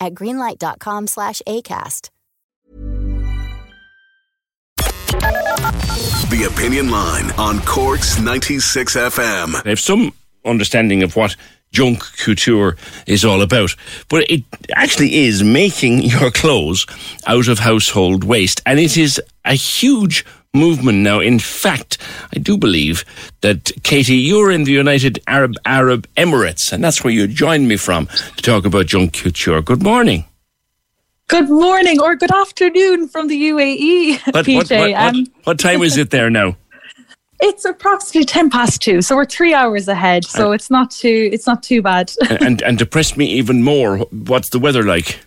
at greenlight.com slash ACAST. The Opinion Line on Cork's 96 FM. They have some understanding of what Junk Kouture is all about. But it actually is making your clothes out of household waste. And it is a huge movement now. In fact, I do believe that Katie, you're in the United Arab Arab Emirates, and that's where you joined me from to talk about Junk Kouture. Good morning. Good morning or good afternoon from the UAE, What, PJ. what, what, Um, what time is it there now? it's approximately ten past two, so we're three hours ahead. So it's not too it's not too bad. and and depressed me even more. What's the weather like?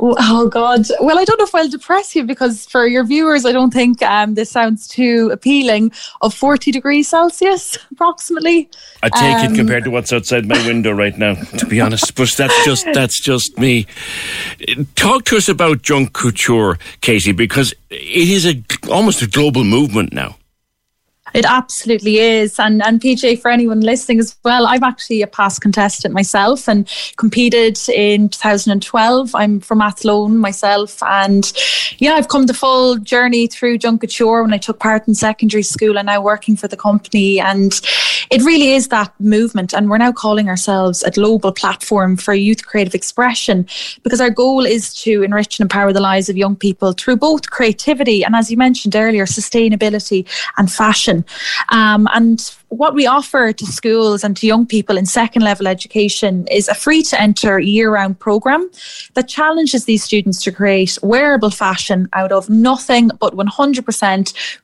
Oh God! Well, I don't know if I'll depress you because for your viewers, I don't think um, this sounds too appealing. Of forty degrees Celsius, approximately. I take Um, it compared to what's outside my window right now, to be honest. But that's just that's just me. Talk to us about Junk Kouture, Katie, because it is a almost a global movement now. It absolutely is. And and PJ, for anyone listening as well, I'm actually a past contestant myself and competed in 2012. I'm from Athlone myself. And yeah, I've come the full journey through Junk Kouture when I took part in secondary school and now working for the company. And it really is that movement. And we're now calling ourselves a global platform for youth creative expression because our goal is to enrich and empower the lives of young people through both creativity and, as you mentioned earlier, sustainability and fashion. Um, and what we offer to schools and to young people in second level education is a free to enter year round program that challenges these students to create wearable fashion out of nothing but 100%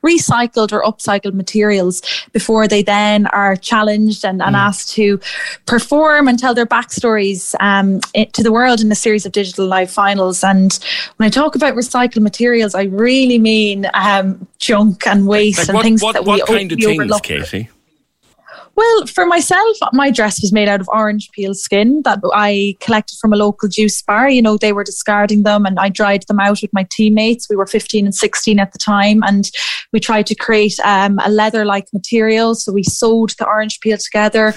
recycled or upcycled materials before they then are challenged and, and asked to perform and tell their backstories um, it, to the world in a series of digital live finals. And when I talk about recycled materials, I really mean um, junk and waste Like and what things what, that what we, kind of we things, overlook. Katie? Well, for myself, my dress was made out of orange peel skin that I collected from a local juice bar. You know, they were discarding them and I dried them out with my teammates. We were 15 and 16 at the time and we tried to create um, a leather like material. So we sewed the orange peel together.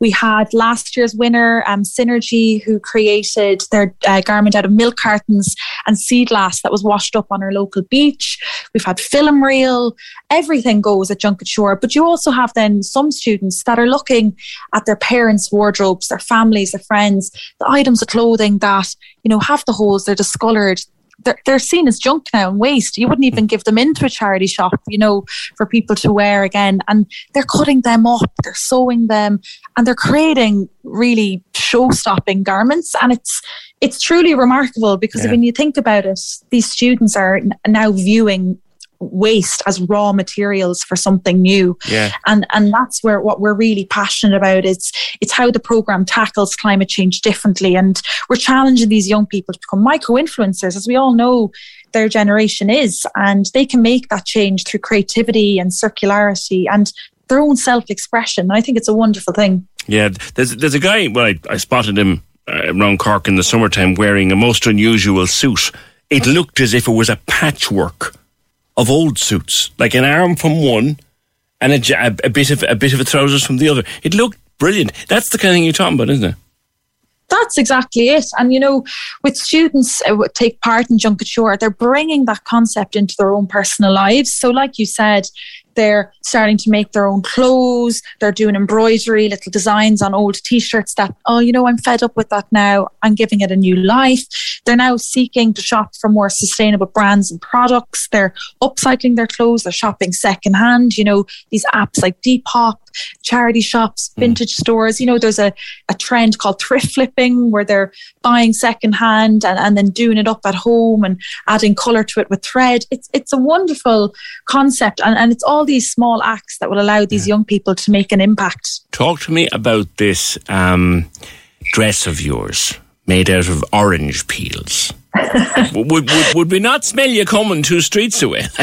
We had last year's winner, um, Synergy, who created their uh, garment out of milk cartons and sea glass that was washed up on our local beach. We've had film reel, everything goes at Junk Kouture. But you also have then some students that are looking at their parents' wardrobes, their families, their friends, the items of clothing that, you know, have the holes, they're discolored. They're, they're seen as junk now and waste. You wouldn't even give them into a charity shop, you know, for people to wear again. And they're cutting them up, they're sewing them, and they're creating really show-stopping garments. And it's it's truly remarkable because Yeah. when you think about it, these students are now viewing waste as raw materials for something new Yeah. and and that's where what we're really passionate about it's it's how the program tackles climate change differently and we're challenging these young people to become micro influencers as we all know their generation is and they can make that change through creativity and circularity and their own self expression and i think it's a wonderful thing Yeah, there's there's a guy. Well, I, I spotted him uh, around Cork in the summertime wearing a most unusual suit. It looked as if it was a patchwork of old suits, like an arm from one and a, a, bit of a bit of a trousers from the other. It looked brilliant. That's the kind of thing you're talking about, isn't it? that's exactly it. And you know, with students uh, take part in Junk Kouture, they're bringing that concept into their own personal lives. So, like you said, they're starting to make their own clothes. They're doing embroidery, little designs on old t shirts that, oh, you know, I'm fed up with that now. I'm giving it a new life. They're now seeking to shop for more sustainable brands and products. They're upcycling their clothes. They're shopping secondhand. You know, these apps like Depop, charity shops, hmm. vintage mm. stores. You know, there's a, a trend called thrift flipping where they're buying secondhand and, and then doing it up at home and adding color to it with thread. It's, it's a wonderful concept. And, and it's all these small acts that will allow these yeah. young people to make an impact. Talk to me about this um, dress of yours made out of orange peels. would, would, would we not smell you coming two streets away?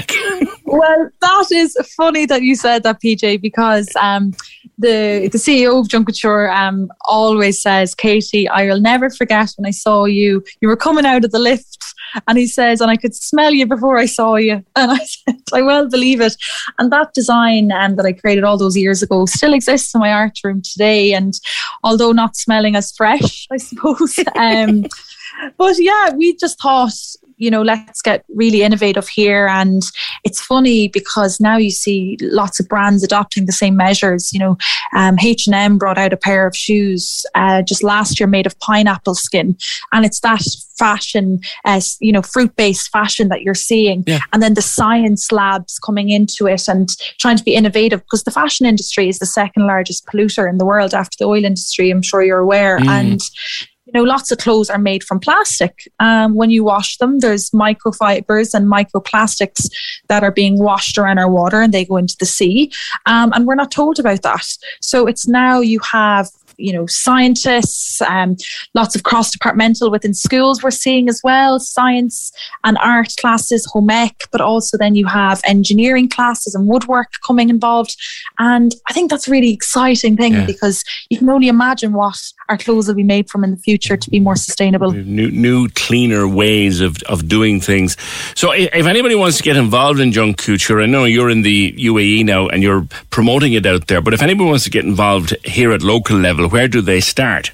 well, that is funny that you said that, PJ, because um, the the CEO of Junk Kouture um, always says, Katie, I will never forget when I saw you. You were coming out of the lift, and he says, and I could smell you before I saw you. And I said, I well believe it. And that design um, that I created all those years ago still exists in my art room today. And although not smelling as fresh, I suppose. um, but yeah, we just thought you know, let's get really innovative here. And it's funny because now you see lots of brands adopting the same measures. You know, um, H&M brought out a pair of shoes uh, just last year made of pineapple skin. And it's that fashion, as uh, you know, fruit based fashion that you're seeing. Yeah. And then the science labs coming into it and trying to be innovative because the fashion industry is the second largest polluter in the world after the oil industry. I'm sure you're aware. Mm. And you know, lots of clothes are made from plastic. Um, when you wash them, there's microfibers and microplastics that are being washed around our water and they go into the sea. Um, and we're not told about that. So it's now you have you know scientists um, lots of cross departmental within schools we're seeing as well science and art classes home ec but also then you have engineering classes and woodwork coming involved. And i think that's a really exciting thing yeah. because you can only imagine what our clothes will be made from in the future to be more sustainable. New, new cleaner ways of, of doing things. So if, anybody wants to get involved in Junk Kouture i know you're in the uae now and you're promoting it out there but if anybody wants to get involved here at local level where do they start?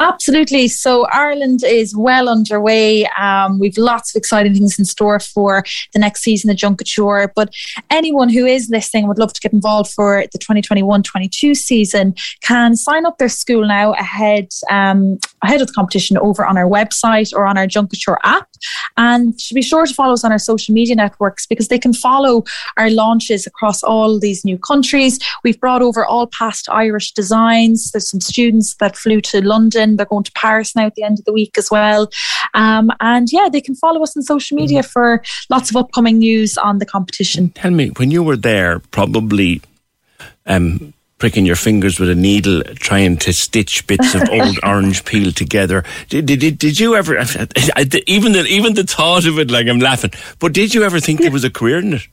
Absolutely. So Ireland is well underway. Um, we've lots of exciting things in store for the next season of Junk Kouture. But anyone who is listening would love to get involved for the 2021-22 season can sign up their school now ahead um, ahead of the competition over on our website or on our Junk Kouture app. And should be sure to follow us on our social media networks because they can follow our launches across all these new countries. We've brought over all past Irish designs. There's some students that flew to London they're going to Paris now at the end of the week as well. Um, and yeah, they can follow us on social media mm-hmm. for lots of upcoming news on the competition. Tell me, when you were there, probably um, pricking your fingers with a needle, trying to stitch bits of old orange peel together. Did, did, did you ever, even the, even the thought of it, like I'm laughing, but did you ever think there was a career in it?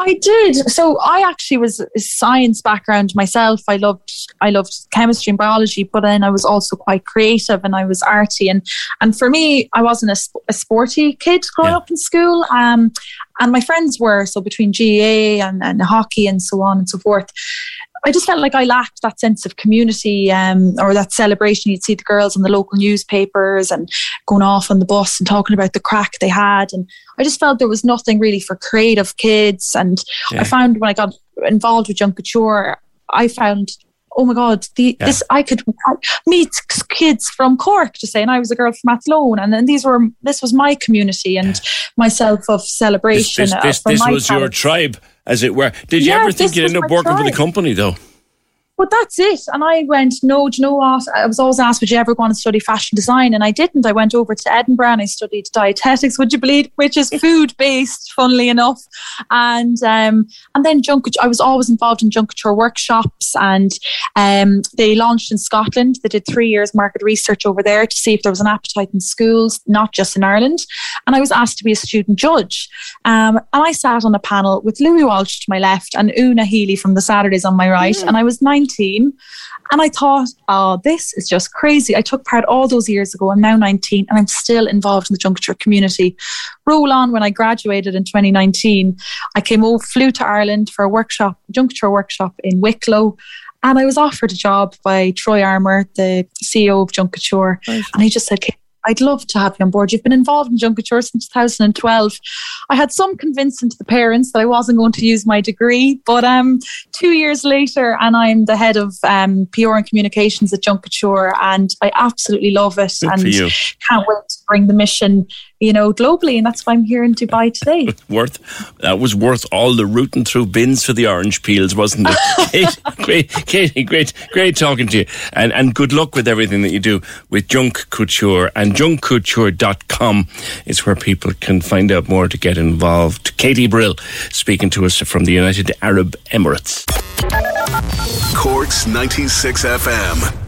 I did. So I actually was a science background myself. I loved I loved chemistry and biology, but then I was also quite creative and I was arty. And and for me, I wasn't a, a sporty kid growing yeah. up in school. Um, and my friends were so between GAA and, and hockey and so on and so forth. I just felt like I lacked that sense of community um, or that celebration. You'd see the girls in the local newspapers and going off on the bus and talking about the crack they had. And I just felt there was nothing really for creative kids. And yeah. I found when I got involved with Junk Kouture, I found oh my god, the, yeah. this I could meet kids from Cork to say, and I was a girl from Athlone, and then these were this was my community and yeah. myself of celebration. This, this, uh, this, this was your tribe, as it were. Did you yeah, ever think you'd end up working tribe. for the company though? But that's it. And I went, no, do you know what? I was always asked, would you ever go on and study fashion design? And I didn't. I went over to Edinburgh and I studied dietetics, would you believe, which is food based, funnily enough. And um, and then junk, I was always involved in junk kouture workshops and um, they launched in Scotland. They did three years market research over there to see if there was an appetite in schools, not just in Ireland. And I was asked to be a student judge. Um, and I sat on a panel with Louis Walsh to my left and Una Healy from the Saturdays on my right. Mm. And I was 19 19. And I thought, oh, this is just crazy. I took part all those years ago. I'm now 19 and I'm still involved in the Junk Kouture community. Roll on when I graduated in 2019. I came over, flew to Ireland for a workshop, Junk Kouture workshop in Wicklow. And I was offered a job by Troy Armour, the CEO of Junk Kouture. Right. And he just said, I'd love to have you on board. You've been involved in Junk Kouture since 2012. I had some convincing to the parents that I wasn't going to use my degree, but um, two years later, and I'm the head of um, PR and communications at Junk Kouture, and I absolutely love it Good and for you. can't wait bring the mission, you know, globally. And that's why I'm here in Dubai today. worth that was worth all the rooting through bins for the orange peels, wasn't it? Katie, great, Katie, great, great talking to you, and and good luck with everything that you do with Junk Kouture and junkkouture.com is where people can find out more to get involved. Katie Brill speaking to us from the United Arab Emirates. Corks 96 FM.